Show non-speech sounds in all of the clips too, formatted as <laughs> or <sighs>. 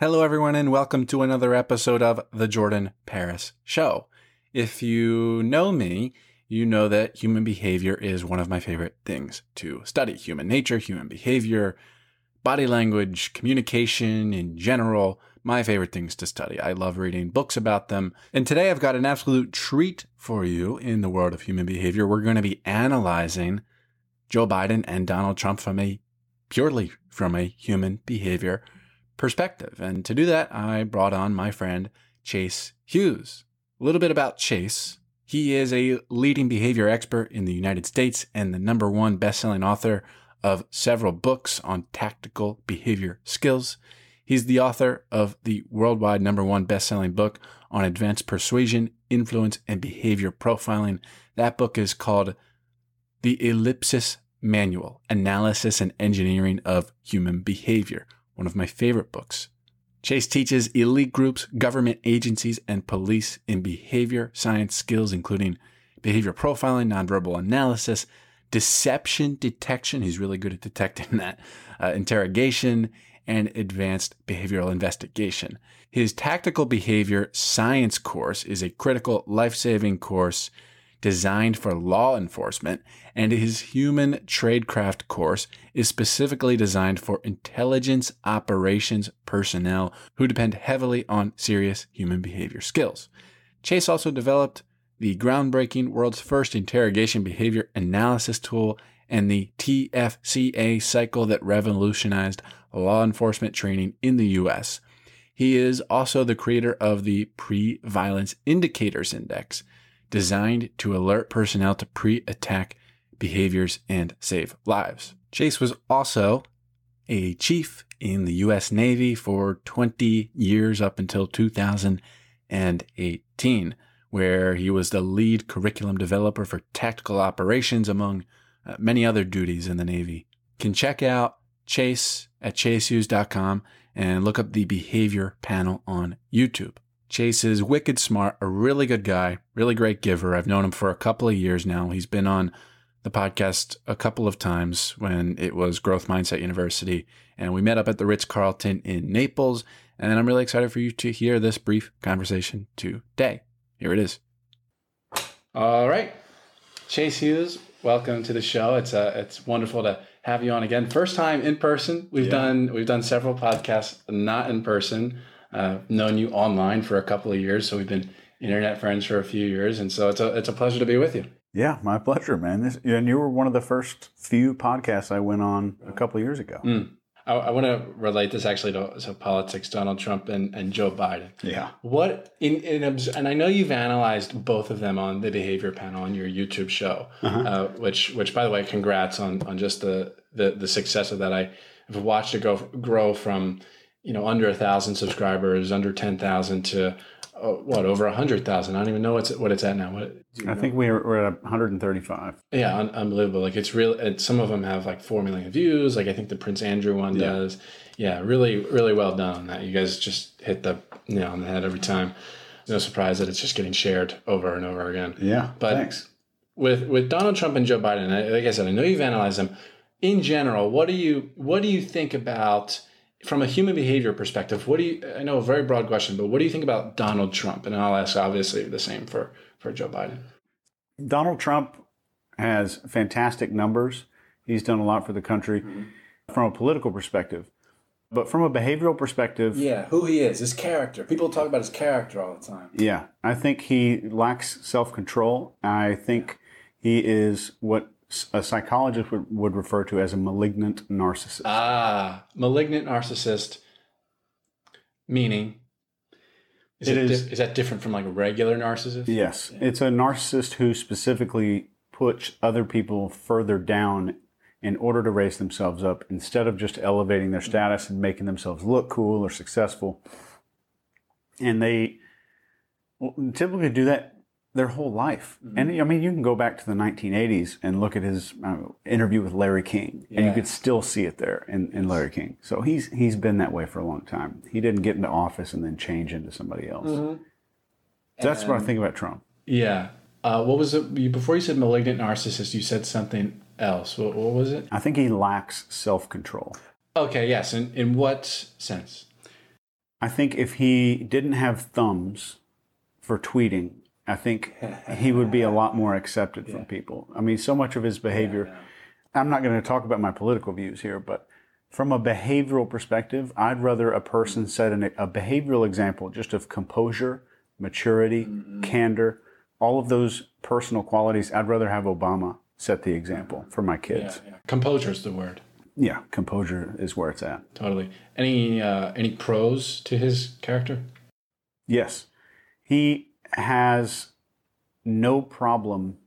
Hello, everyone, and welcome to another episode of The Jordan Paris Show. If you know me, you know that human behavior is one of my favorite things to study. Human nature, human behavior, body language, communication in general, my favorite things to study. I love reading books about them. And today I've got an absolute treat for you in the world of human behavior. We're going to be analyzing Joe Biden and Donald Trump from a purely from a human behavior perspective. And to do that, I brought on my friend Chase Hughes. A little bit about Chase. He is a leading behavior expert in the United States and the number one best-selling author of several books on tactical behavior skills. He's the author of the worldwide number one best-selling book on advanced persuasion, influence, and behavior profiling. That book is called The Ellipsis Manual, Analysis and Engineering of Human Behavior one of my favorite books. Chase teaches elite groups, government agencies, and police in behavior science skills, including behavior profiling, nonverbal analysis, deception detection. He's really good at detecting <laughs> that, uh, interrogation, and advanced behavioral investigation. His tactical behavior science course is a critical life saving course designed for law enforcement, and his human tradecraft course is specifically designed for intelligence operations personnel who depend heavily on serious human behavior skills. Chase also developed the groundbreaking world's first interrogation behavior analysis tool and the TFCA cycle that revolutionized law enforcement training in the US. He is also the creator of the Pre Violence Indicators Index, designed to alert personnel to pre attack behaviors and save lives. Chase was also a chief in the U.S. Navy for 20 years up until 2018, where he was the lead curriculum developer for tactical operations, among uh, many other duties in the Navy. Can check out Chase at chasehughes.com and look up the behavior panel on YouTube. Chase is wicked smart, a really good guy, really great giver. I've known him for a couple of years now. He's been on the podcast a couple of times when it was Growth Mindset University, and we met up at the Ritz Carlton in Naples. And I'm really excited for you to hear this brief conversation today. Here it is. All right, Chase Hughes, welcome to the show. It's uh, it's wonderful to have you on again. First time in person. We've yeah. done we've done several podcasts not in person. Uh, known you online for a couple of years, so we've been internet friends for a few years, and so it's a it's a pleasure to be with you. Yeah, my pleasure, man. This, and you were one of the first few podcasts I went on a couple of years ago. Mm. I, I want to relate this actually to, to, politics, Donald Trump and, and Joe Biden. Yeah. What in, in and I know you've analyzed both of them on the behavior panel on your YouTube show, uh-huh. uh, which which by the way, congrats on on just the the, the success of that. I have watched it go grow from you know under a thousand subscribers, under ten thousand to uh, what over a hundred thousand. I don't even know what's what it's at now. What I know? think we're, we're at 135. Yeah, un- unbelievable. Like it's real. some of them have like four million views. Like I think the Prince Andrew one yeah. does. Yeah, really, really well done on that. You guys just hit the nail on the head every time. No surprise that it's just getting shared over and over again. Yeah, but thanks. With with Donald Trump and Joe Biden, like I said, I know you've analyzed them. In general, what do you what do you think about? From a human behavior perspective, what do you? I know a very broad question, but what do you think about Donald Trump? And I'll ask obviously the same for for Joe Biden. Donald Trump has fantastic numbers. He's done a lot for the country mm-hmm. from a political perspective. But from a behavioral perspective, yeah, who he is, his character. People talk about his character all the time. Yeah, I think he lacks self control. I think he is what a psychologist would, would refer to as a malignant narcissist. Ah, malignant narcissist, meaning is, it, it is, di- is that different from like a regular narcissist? Yes, yeah. it's a narcissist who specifically puts other people further down in order to raise themselves up instead of just elevating their status and making themselves look cool or successful. And they typically do that their whole life. Mm-hmm. And I mean, you can go back to the 1980s and look at his uh, interview with Larry King, yeah. and you could still see it there in, in Larry King. So he's he's been that way for a long time. He didn't get into office and then change into somebody else. Mm-hmm. So that's what I think about Trump. Yeah. Uh, what was it? Before you said malignant narcissist, you said something else. What, what was it? I think he lacks self control. Okay. Yes. In in what sense? I think if he didn't have thumbs for tweeting, I think <laughs> he would be a lot more accepted from people. I mean, so much of his behavior. I'm not going to talk about my political views here, but from a behavioral perspective, I'd rather a person mm-hmm. set an, a behavioral example just of composure, maturity, mm-hmm. candor, all of those personal qualities. I'd rather have Obama set the example mm-hmm. for my Yeah, kids. yeah. Composure is the word. Yeah, composure is where it's at. Totally. Any uh, any pros to his character? Yes. He has no problem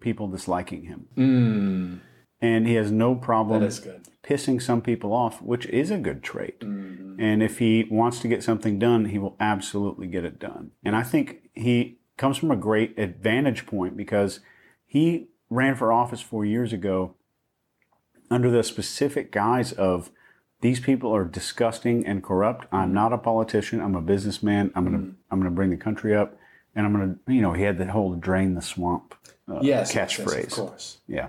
people disliking him. Mm, And he has no problem that is good. pissing some people off, which is a good trait. Mm, And if he wants to get something done, he will absolutely get it done. And I think he comes from a great advantage point because he ran for office four years ago under the specific guise of these people are disgusting and corrupt. I'm not a politician. I'm a businessman. I'm gonna I'm gonna bring the country up, and I'm gonna you know he had the whole drain the swamp uh, yes, catchphrase. Yes, of course. Yeah.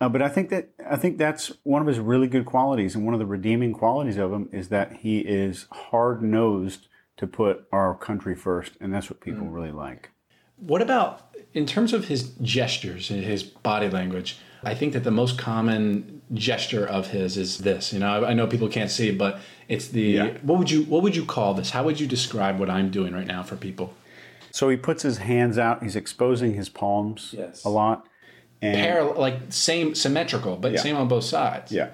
Uh, but I think that I think that's one of his really good qualities, and one of the redeeming qualities of him is that he is hard nosed to put our country first, and that's what people really like. What about in terms of his gestures and his body language? I think that the most common gesture of his is this. You know, I, I know people can't see, but it's the Yeah. what would you what would you call this? How would you describe what I'm doing right now for people? So he puts his hands out; he's exposing his palms Yes. a lot, and Parallel, like same symmetrical, but same on both sides. yeah.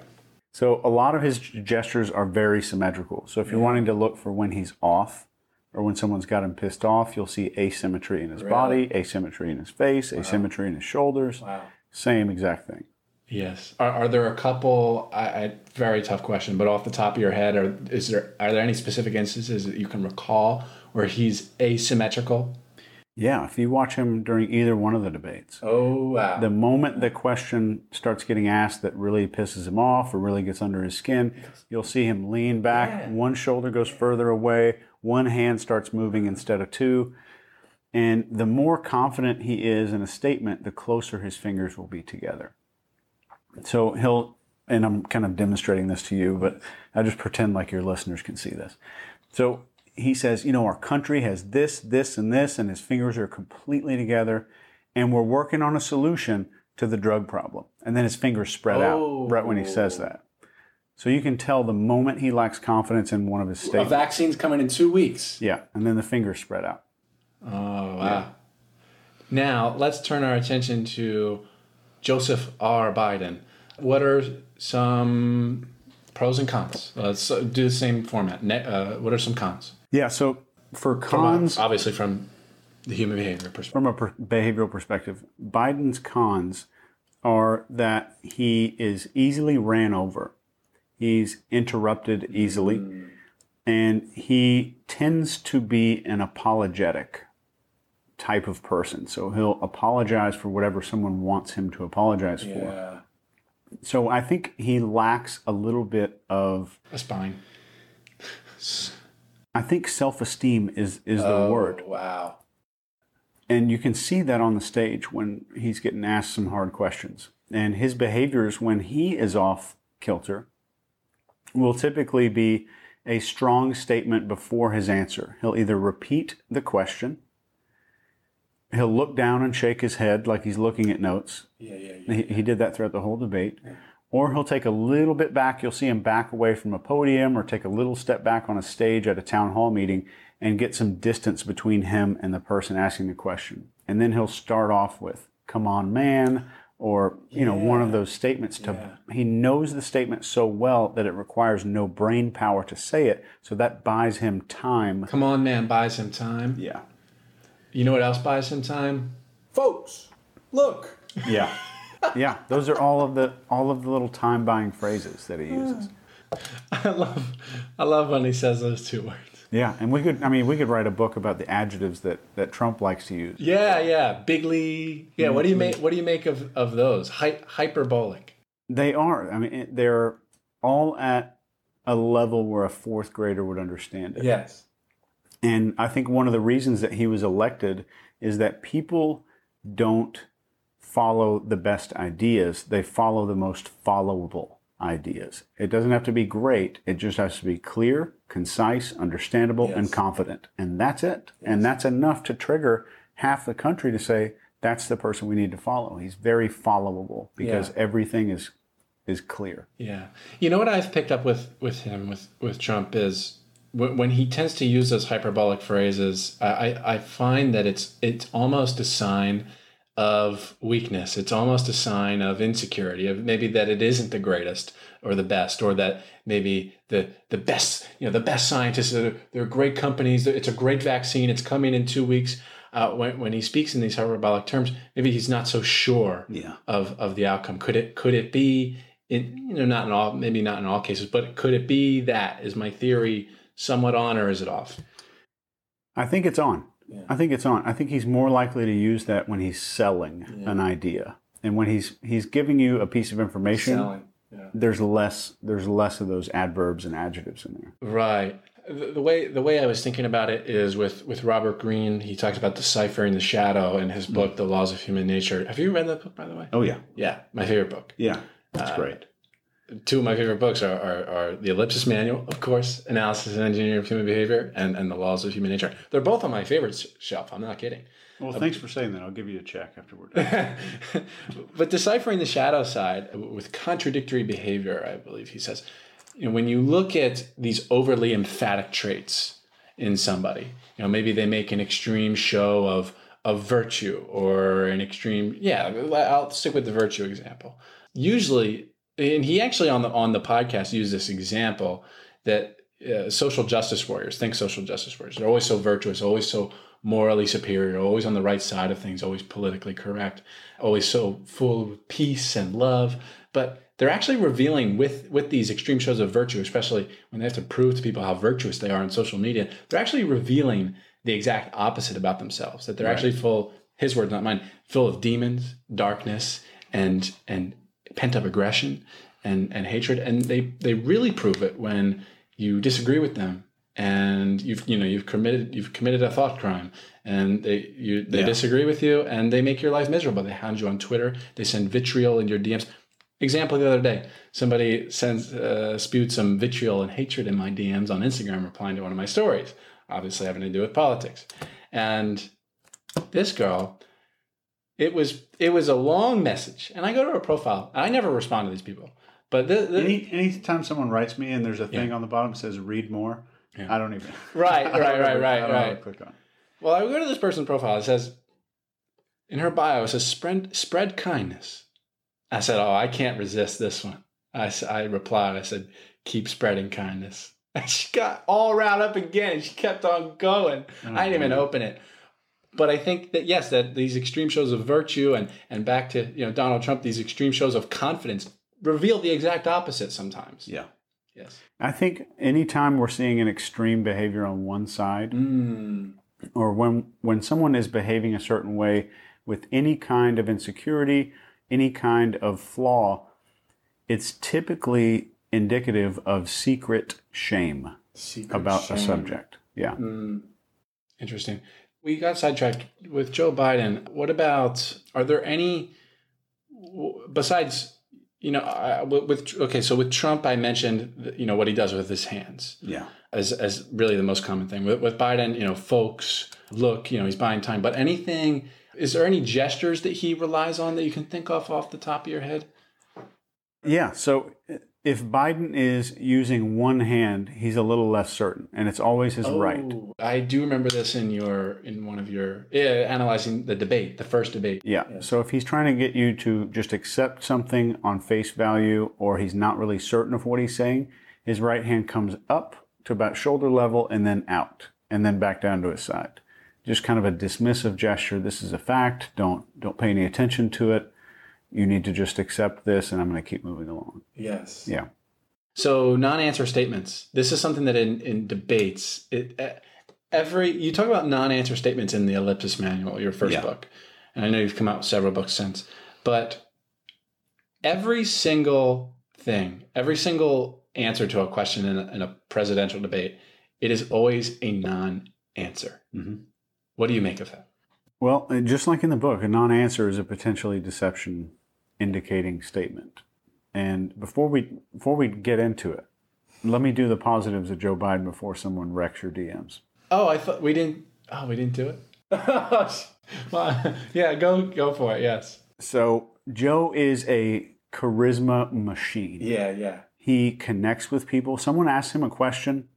So a lot of his gestures are very symmetrical. So if you're wanting to look for when he's off or when someone's got him pissed off, you'll see asymmetry in his body, asymmetry in his face, asymmetry in his shoulders. Wow. Same exact thing. Yes. Are, are there a couple? I, I very tough question, but off the top of your head, are is there are there any specific instances that you can recall where he's asymmetrical? Yeah, if you watch him during either one of the debates, Oh wow. the moment the question starts getting asked that really pisses him off or really gets under his skin, you'll see him lean back, Yeah. one shoulder goes further away, one hand starts moving instead of two. And the more confident he is in a statement, the closer his fingers will be together. So he'll, and I'm kind of demonstrating this to you, but I just pretend like your listeners can see this. So he says, you know, our country has this, this, and this, and his fingers are completely together, and we're working on a solution to the drug problem. And then his fingers spread out right when he says oh. that. So you can tell the moment he lacks confidence in one of his a statements. vaccine's coming in two weeks. Yeah, and then the fingers spread out. Oh wow. Now let's turn our attention to Joseph R. Biden. What are some pros and cons? Let's uh, do the same format. Uh, what are some cons? Yeah, so for cons, Obviously, from the human behavior perspective. from a per- behavioral perspective, Biden's cons are that he is easily ran over, he's interrupted easily, and he tends to be an apologetic type of person. So he'll apologize for whatever someone wants him to apologize for. Yeah. So I think he lacks a little bit of A spine. I think self-esteem is is the oh, word. Wow. And you can see that on the stage when he's getting asked some hard questions. And his behaviors when he is off kilter will typically be a strong statement before his answer. He'll either repeat the question, he'll look down and shake his head like he's looking at notes. Yeah, yeah, yeah. He, he did that throughout the whole debate. Or he'll take a little bit back. You'll see him back away from a podium or take a little step back on a stage at a town hall meeting and get some distance between him and the person asking the question. And then he'll start off with, come on, man, or, you know, one of those statements to, he knows the statement so well that it requires no brain power to say it. So that buys him time. Come on, man, buys him time. Yeah. You know what else buys some time? Folks, look. Yeah. Yeah. Those are all of the, all of the little time buying phrases that he ah. uses. <laughs> I love, I love when he says those two words. Yeah, and we could. I mean, we could write a book about the adjectives that that Trump likes to use. Yeah, yeah, bigly. Yeah, what do you mm-hmm. make? What do you make of of those? Hy- hyperbolic. They are. I mean, they're all at a level where a fourth grader would understand it. Yes. And I think one of the reasons that he was elected is that people don't follow the best ideas; they follow the most followable ideas. It doesn't have to be great. It just has to be clear, concise, understandable, Yes. and confident. And that's it. And that's enough to trigger half the country to say, that's the person we need to follow. He's very followable because Yeah. everything is is clear. Yeah. You know what I've picked up with with him with with Trump is when, when he tends to use those hyperbolic phrases, I, I find that it's it's almost a sign of weakness. It's almost a sign of insecurity, of maybe that it isn't the greatest or the best, or that maybe the the best, you know, the best scientists, they're, they're great companies, it's a great vaccine, it's coming in two weeks. Uh, when, when he speaks in these hyperbolic terms, maybe he's not so sure Yeah. of, of the outcome. Could it could it be in you know not in all maybe not in all cases, but could it be that is my theory somewhat on or is it off? I think it's on. Yeah. I think it's on. I think he's more likely to use that when he's selling Yeah. an idea. And when he's he's giving you a piece of information, Yeah. there's less there's less of those adverbs and adjectives in there. Right. The, the way the way I was thinking about it is with with Robert Greene. He talks about deciphering the shadow in his book, The Laws of Human Nature. Have you read that book, by the way? Oh yeah. Yeah, my favorite book. Yeah. That's Uh, great. Two of my favorite books are, are, are The Ellipsis Manual, of course, Analysis and Engineering of Human Behavior, and, and The Laws of Human Nature. They're both on my favorite shelf. I'm not kidding. Well, um, thanks for saying that. I'll give you a check afterward. <laughs> but deciphering the shadow side with contradictory behavior, I believe he says, you know, when you look at these overly emphatic traits in somebody, you know, maybe they make an extreme show of of virtue or an extreme, yeah, I'll stick with the virtue example. Usually, and he actually on the on the podcast used this example that uh, social justice warriors think social justice warriors they're always so virtuous, always so morally superior, always on the right side of things, always politically correct, always so full of peace and love. But they're actually revealing with with these extreme shows of virtue, especially when they have to prove to people how virtuous they are on social media, they're actually revealing the exact opposite about themselves. That they're Right. actually full, his words, not mine, full of demons, darkness, and and pent up aggression and and hatred. And they they really prove it when you disagree with them and you've you know you've committed you've committed a thought crime and they you they Yeah. disagree with you and they make your life miserable they hound you on twitter they send vitriol in your dms example the other day somebody sends uh, spewed some vitriol and hatred in my dms on instagram replying to one of my stories obviously having to do with politics and this girl it was it was a long message and i go to her profile i never respond to these people but the, the, Any anytime someone writes me and there's a thing on the bottom that says "read more," Yeah. I don't even. Right, <laughs> right, right, right, I right. Click on. Well, I go to this person's profile. It says, in her bio, it says, spread, spread kindness. I said, oh, I can't resist this one. I I replied, I said, keep spreading kindness. <laughs> And she got all riled up again. She kept on going. Oh, I didn't even open it. But I think that, yes, that these extreme shows of virtue and, and back to, you know, Donald Trump, these extreme shows of confidence reveal the exact opposite sometimes. Yeah. Yes. I think anytime we're seeing an extreme behavior on one side, Mm. or when when someone is behaving a certain way with any kind of insecurity, any kind of flaw, it's typically indicative of secret shame Secret about shame. a subject. Yeah. Mm, interesting. We got sidetracked with Joe Biden. What about? Are there any besides? You know, I, with with- okay, so with Trump, I mentioned you know what he does with his hands Yeah. as as really the most common thing. With, with Biden, you know, folks look, you know, he's buying time. But anything? Is there any gestures that he relies on that you can think of off the top of your head? Yeah. So if Biden is using one hand, he's a little less certain, and it's always his right. Oh, I do remember this in your in one of your yeah, analyzing the debate, the first debate. Yeah. So if he's trying to get you to just accept something on face value or he's not really certain of what he's saying, his right hand comes up to about shoulder level and then out and then back down to his side. Just kind of a dismissive gesture. This is a fact. Don't don't pay any attention to it. You need to just accept this and I'm going to keep moving along. Yes. Yeah. So non-answer statements. This is something that in in debates, it every you talk about non-answer statements in the Ellipsis Manual, your first Yeah. book, and I know you've come out with several books since, but every single thing, every single answer to a question in a, in a presidential debate, it is always a non-answer. Mhm. What do you make of that? Well, uh, just like in the book, a non-answer is a potentially deception indicating statement. And before we before we get into it, let me do the positives of Joe Biden before someone wrecks your DMs. Oh, I thought we didn't. Oh, we didn't do it. <laughs> well, yeah, go go for it. Yes. So Joe is a charisma machine. Yeah, yeah. He connects with people. Someone asks him a question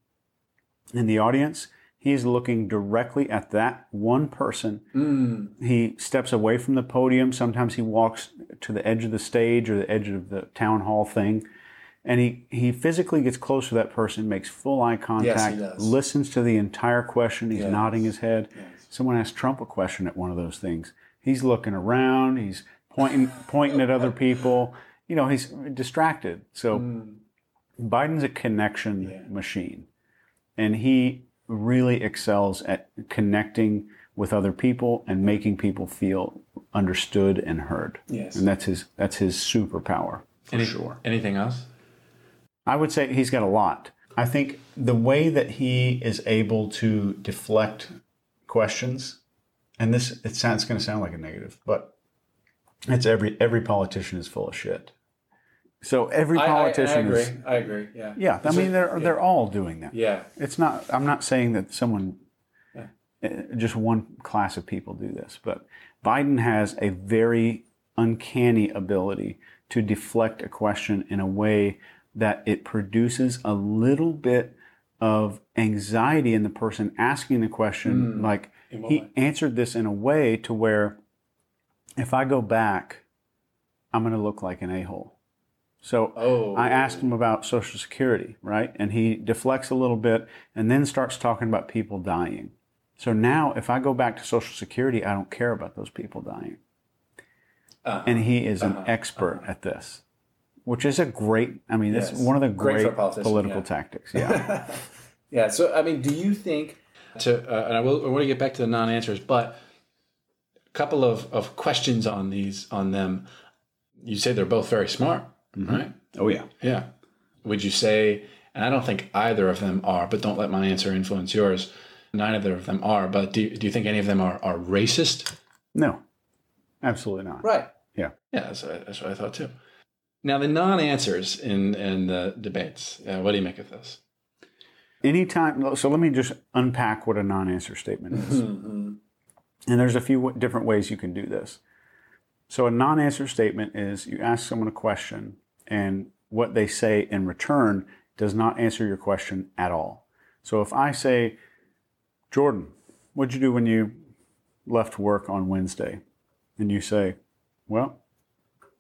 in the audience. He's looking directly at that one person. Mm. He steps away from the podium. Sometimes he walks to the edge of the stage or the edge of the town hall thing. And he, he physically gets close to that person, makes full eye contact, does. listens to the entire question. He's Yes. nodding his head. Yes. Someone asked Trump a question at one of those things. He's looking around. He's pointing pointing at other people. You know, he's distracted. So Mm. Biden's a connection Yeah. machine, and he really excels at connecting with other people and making people feel understood and heard. Yes. And that's his that's his superpower for Any- sure. Anything else? I would say he's got a lot. I think the way that he is able to deflect questions, and this it sounds going to sound like a negative, but it's every every politician is full of shit. So every politician I is I agree. Yeah. yeah. I mean it- they're they're all doing that. Yeah. It's not. I'm not saying that someone, Yeah. uh, just one class of people do this, but Biden has a very uncanny ability to deflect a question in a way that it produces a little bit of anxiety in the person asking the question. Like he way? answered this in a way to where, if I go back, I'm going to look like an a hole. So Oh. I asked him about Social Security, right? And he deflects a little bit and then starts talking about people dying. So now, if I go back to Social Security, I don't care about those people dying. Uh-huh. And he is an Uh-huh. expert at this, which is a great, I mean, this Yes. is one of the Great great, for a politician, political yeah. tactics. <laughs> Yeah. yeah. So, I mean, do you think to? Uh, and I will. I want to get back to the non-answers, but a couple of of questions on these on them. You say they're both very smart, right? oh, yeah. Yeah. Would you say? And I don't think either of them are, but don't let my answer influence yours. Neither of them are, but do, do you think any of them are, are racist? No, absolutely not. Right. Yeah. Yeah, that's what, that's what I thought too. Now, the non answers in, in the debates, uh, what do you make of this? Anytime, so let me just unpack what a non answer statement is. Mm-hmm. And there's a few different ways you can do this. So, a non answer statement is you ask someone a question, and what they say in return does not answer your question at all. So, if I say, Jordan, what'd you do when you left work on Wednesday? And you say, Well,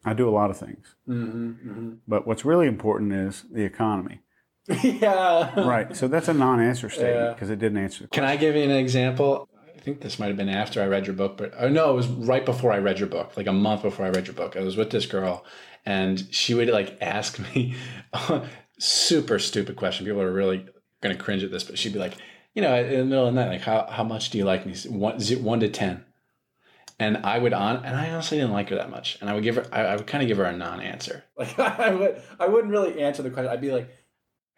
I do a lot of things. Mm-hmm. But what's really important is the economy. <laughs> yeah. Right. So, that's a non answer <laughs> statement because it didn't answer the Can I give you an example? Think this might have been after I read your book, but oh no, it was right before I read your book, like a month before I read your book. I was with this girl, and she would like ask me <laughs> super stupid question. People are really to cringe at this, but she'd be like, you know, in the middle of the night, like, how, how much do you like me? One, ze- one to 10. And I would on, and I honestly didn't like her that much. And I would give her, I, I would kind of give her a non-answer. <laughs> Like I would, I wouldn't really answer the question. I'd be like,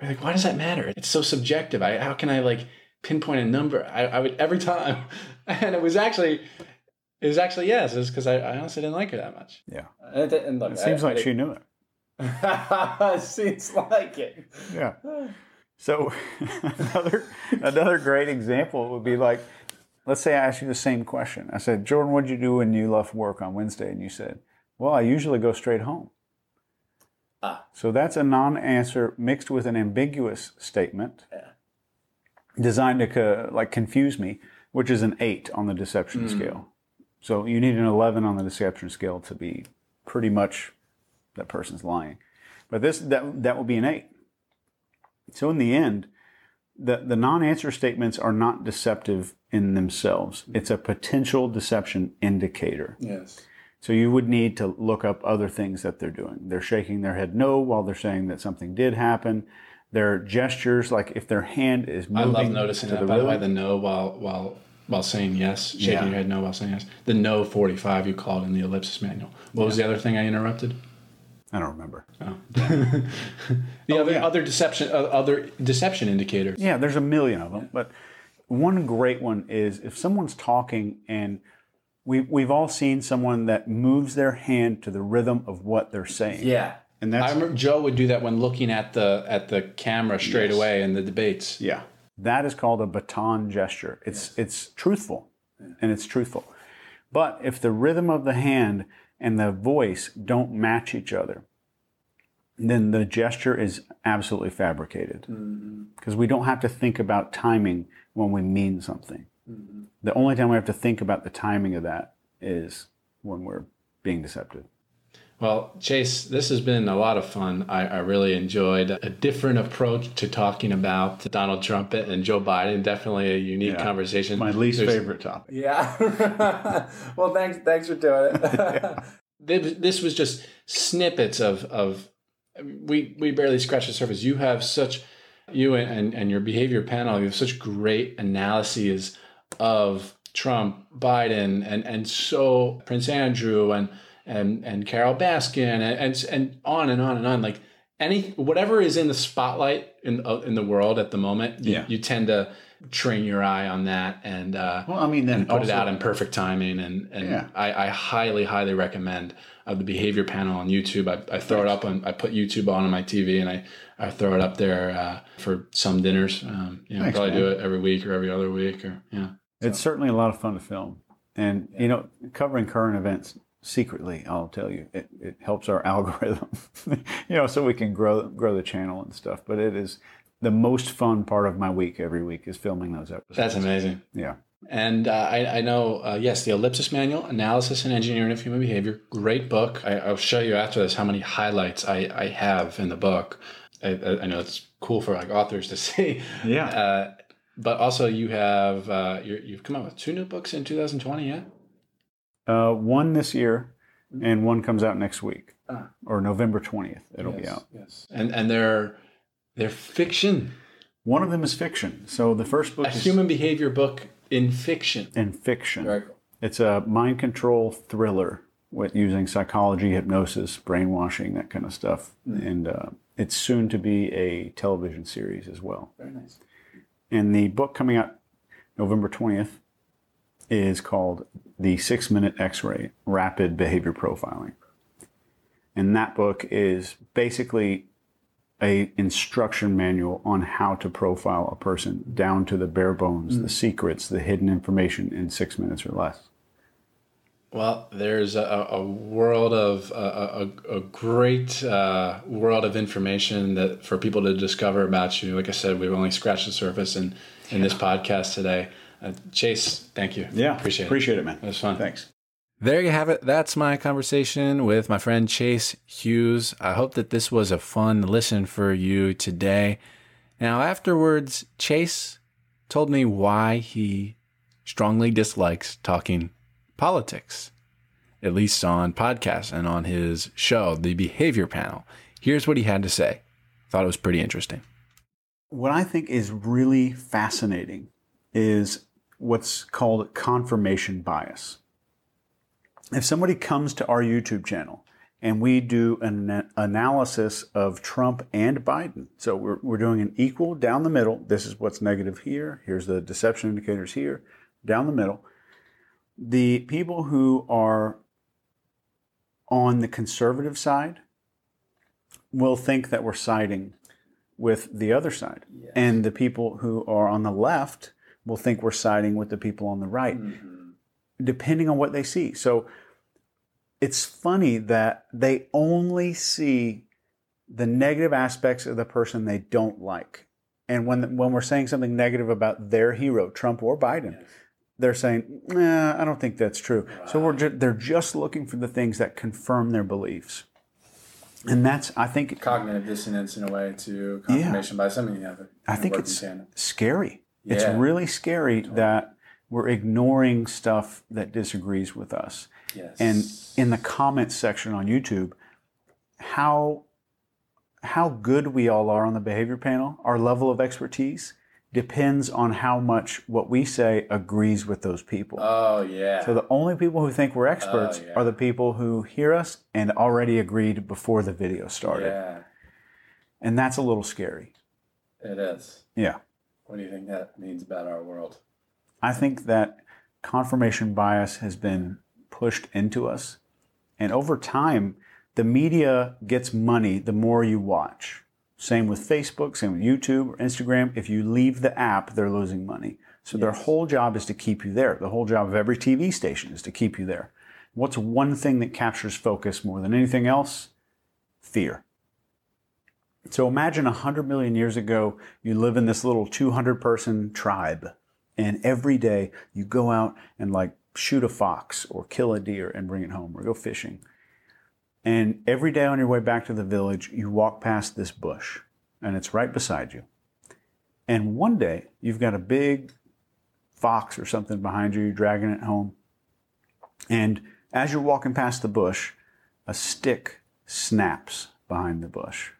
like, why does that matter? It's so subjective. I, how can I like pinpoint a number? I, I would every time, <laughs> and it was actually, it was actually yes. It was because I, I honestly didn't like her that much. Yeah. And, and look, It seems like she knew it. <laughs> she seems like it. Yeah. <sighs> So <laughs> another another great example would be like, let's say I asked you the same question. I said, Jordan, what'd you do when you left work on Wednesday? And you said, Well, I usually go straight home. Ah. So that's a non-answer mixed with an ambiguous statement Yeah. Designed to like confuse me, which is an eight on the deception Hmm. scale. So you need an eleven on the deception scale to be pretty much that person's lying. But this that that will be an eight. So in the end, the, the non-answer statements are not deceptive in themselves. It's a potential deception indicator. Yes. So you would need to look up other things that they're doing. They're shaking their head no while they're saying that something did happen. Their gestures, like if their hand is I moving love noticing to that. the By the way, the no while while while saying yes, shaking Yeah. your head no while saying yes. The no forty five you called in the ellipsis manual. What was the other thing I interrupted? I don't remember. Oh. <laughs> the other yeah. other deception uh, other deception indicators. Yeah, there's a million of them, but one great one is if someone's talking and we we've all seen someone that moves their hand to the rhythm of what they're saying. Yeah. And I remember Joe would do that when looking at the at the camera straight Yes. away in the debates. Yeah. That is called a baton gesture. It's it's truthful and it's truthful. But if the rhythm of the hand and the voice don't match each other, then the gesture is absolutely fabricated. Mm-hmm. Because we don't have to think about timing when we mean something. Mm-hmm. The only time we have to think about the timing of that is when we're being deceptive. Well, Chase, this has been a lot of fun. I, I really enjoyed a different approach to talking about Donald Trump and Joe Biden. Definitely a unique Yeah. conversation. My least There's- favorite topic. Yeah. <laughs> well, thanks. Thanks for doing it. <laughs> this, this was just snippets of of we we barely scratched the surface. You have such you and, and, and your behavior panel. You have such great analyses of Trump, Biden, and and so Prince Andrew and and and Carole Baskin and and, and on and on and on. Like any whatever is in the spotlight in uh, in the world at the moment, you, Yeah. you tend to train your eye on that and. Uh, Well, I mean, then put it out in perfect timing. And, and Yeah. I, I highly, highly recommend uh, the behavior panel on YouTube. I, I throw it up on, I put YouTube on on my TV and I, I throw it up there uh, for some dinners. Um, you know, Thanks, probably man. do it every week or every other week or, yeah. It's certainly a lot of fun to film. And, you know, covering current events secretly, I'll tell you, it, it helps our <laughs> algorithm, you know, so we can grow, grow the channel and stuff. But it is the most fun part of my week every week is filming those episodes. That's amazing. Yeah. And uh, I, I know, uh, yes, the Ellipsis Manual, Analysis and Engineering of Human Behavior, great book. I, I'll show you after this how many highlights I, I have in the book. I, I know it's cool for like authors to <laughs> see. Yeah. Uh, but also, you have uh, you're, you've come out with two new books in 2020, yeah? Uh, one this year and one comes out next week Ah. or November 20th. It'll be out. Yes. And and they're they're fiction, One of them is fiction. So the first book a is human behavior book in fiction. in fiction. Very cool. It's a mind control thriller with using psychology, hypnosis, brainwashing, that kind of stuff. And uh, it's soon to be a television series as well. Very nice. And the book coming out November 20th is called The Six Minute X Ray Rapid Behavior Profiling. And that book is basically a instruction manual on how to profile a person down to the bare bones, the secrets, the hidden information in six minutes or less. Well, there's a, a world of a, a, a great uh, world of information that for people to discover about you. Like I said, we've only scratched the surface in, in this podcast today. Uh, Chase, thank you. Yeah, appreciate, it. appreciate it, man. it. It was fun. Thanks. There you have it. That's my conversation with my friend Chase Hughes. I hope that this was a fun listen for you today. Now, afterwards, Chase told me why he strongly dislikes talking politics, at least on podcasts and on his show, The Behavior Panel. Here's what he had to say. Thought it was pretty interesting. What I think is really fascinating is what's called confirmation bias. If somebody comes to our YouTube channel and we do an analysis of Trump and Biden, so we're, we're doing an equal down the middle, this is what's negative here, here's the deception indicators here, down the middle. The people who are on the conservative side will think that we're siding with the other side. And the people who are on the left will think we're siding with the people on the right, mm-hmm. depending on what they see. So it's funny that they only see the negative aspects of the person they don't like. And when, when we're saying something negative about their hero, Trump or Biden, they're saying, nah, I don't think that's true. So we're ju- they're just looking for the things that confirm their beliefs. And that's, I think, Cognitive dissonance in a way to confirmation bias. I mean, you have. I think it's scary. It's really scary that we're ignoring stuff that disagrees with us. Yes. And in the comments section on YouTube, how how good we all are on the behavior panel, our level of expertise depends on how much what we say agrees with those people. oh yeah. so the only people who think we're experts Oh, yeah. are the people who hear us and already agreed before the video started. yeah, And that's a little scary. it is. Yeah. What do you think that means about our world? I think that confirmation bias has been pushed into us. And over time, The media gets money the more you watch. Same with Facebook, same with YouTube or Instagram. If you leave the app, they're losing money. So their whole job is to keep you there. The whole job of every TV station is to keep you there. What's one thing that captures focus more than anything else? Fear. So imagine 100 million years ago, you live in this little 200 person tribe, and every day you go out and like shoot a fox or kill a deer and bring it home or go fishing. And every day on your way back to the village, you walk past this bush and it's right beside you. And one day you've got a big fox or something behind you, you're dragging it home. And as you're walking past the bush, a stick snaps behind the bush.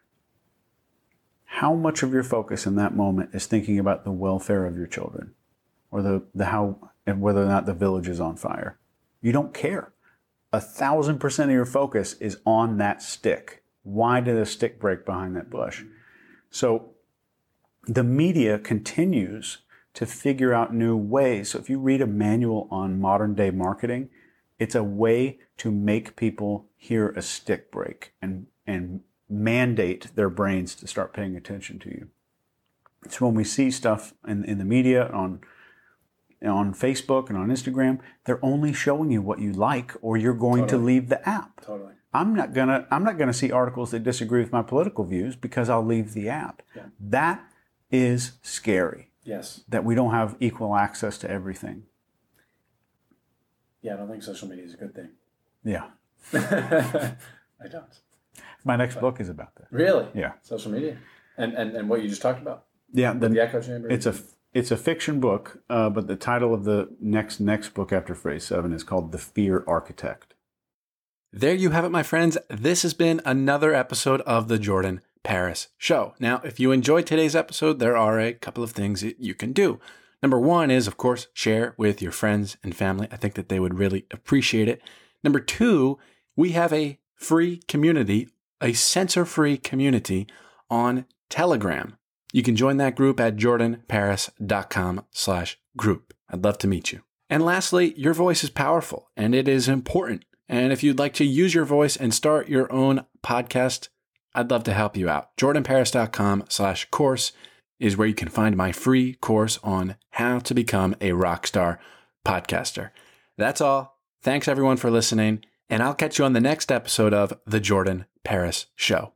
How much of your focus in that moment is thinking about the welfare of your children or the, the how and whether or not the village is on fire? You don't care a thousand percent of your focus is on that stick. Why did the stick break behind that bush? So the media continues to figure out new ways. So if you read a manual on modern day marketing, it's a way to make people hear a stick break and, and mandate their brains to start paying attention to you. So when we see stuff in, in the media on on Facebook and on Instagram, they're only showing you what you like or you're going totally. to leave the app. Totally. I'm not gonna I'm not gonna see articles that disagree with my political views because I'll leave the app. Yeah. That is scary. Yes. That we don't have equal access to everything. Yeah, I don't think social media is a good thing. Yeah. <laughs> I don't. My next but, book is about that. Really? Yeah. Social media. And and, and what you just talked about? Yeah, the, the echo chamber. It's a it's a fiction book, uh, but the title of the next next book after Phrase Seven is called The Fear Architect. There you have it, my friends. This has been another episode of the Jordan Paris Show. Now, if you enjoyed today's episode, there are a couple of things that you can do. Number one is, of course, share with your friends and family. I think that they would really appreciate it. Number two, we have a free community, a censor free community on Telegram. You can join that group at jordanparis.com slash group. I'd love to meet you. And lastly, your voice is powerful and it is important. And if you'd like to use your voice and start your own podcast, I'd love to help you out. jordanparis.com slash course is where you can find my free course on how to become a rockstar podcaster. That's all. Thanks everyone for listening, and I'll catch you on the next episode of The Jordan Paris Show.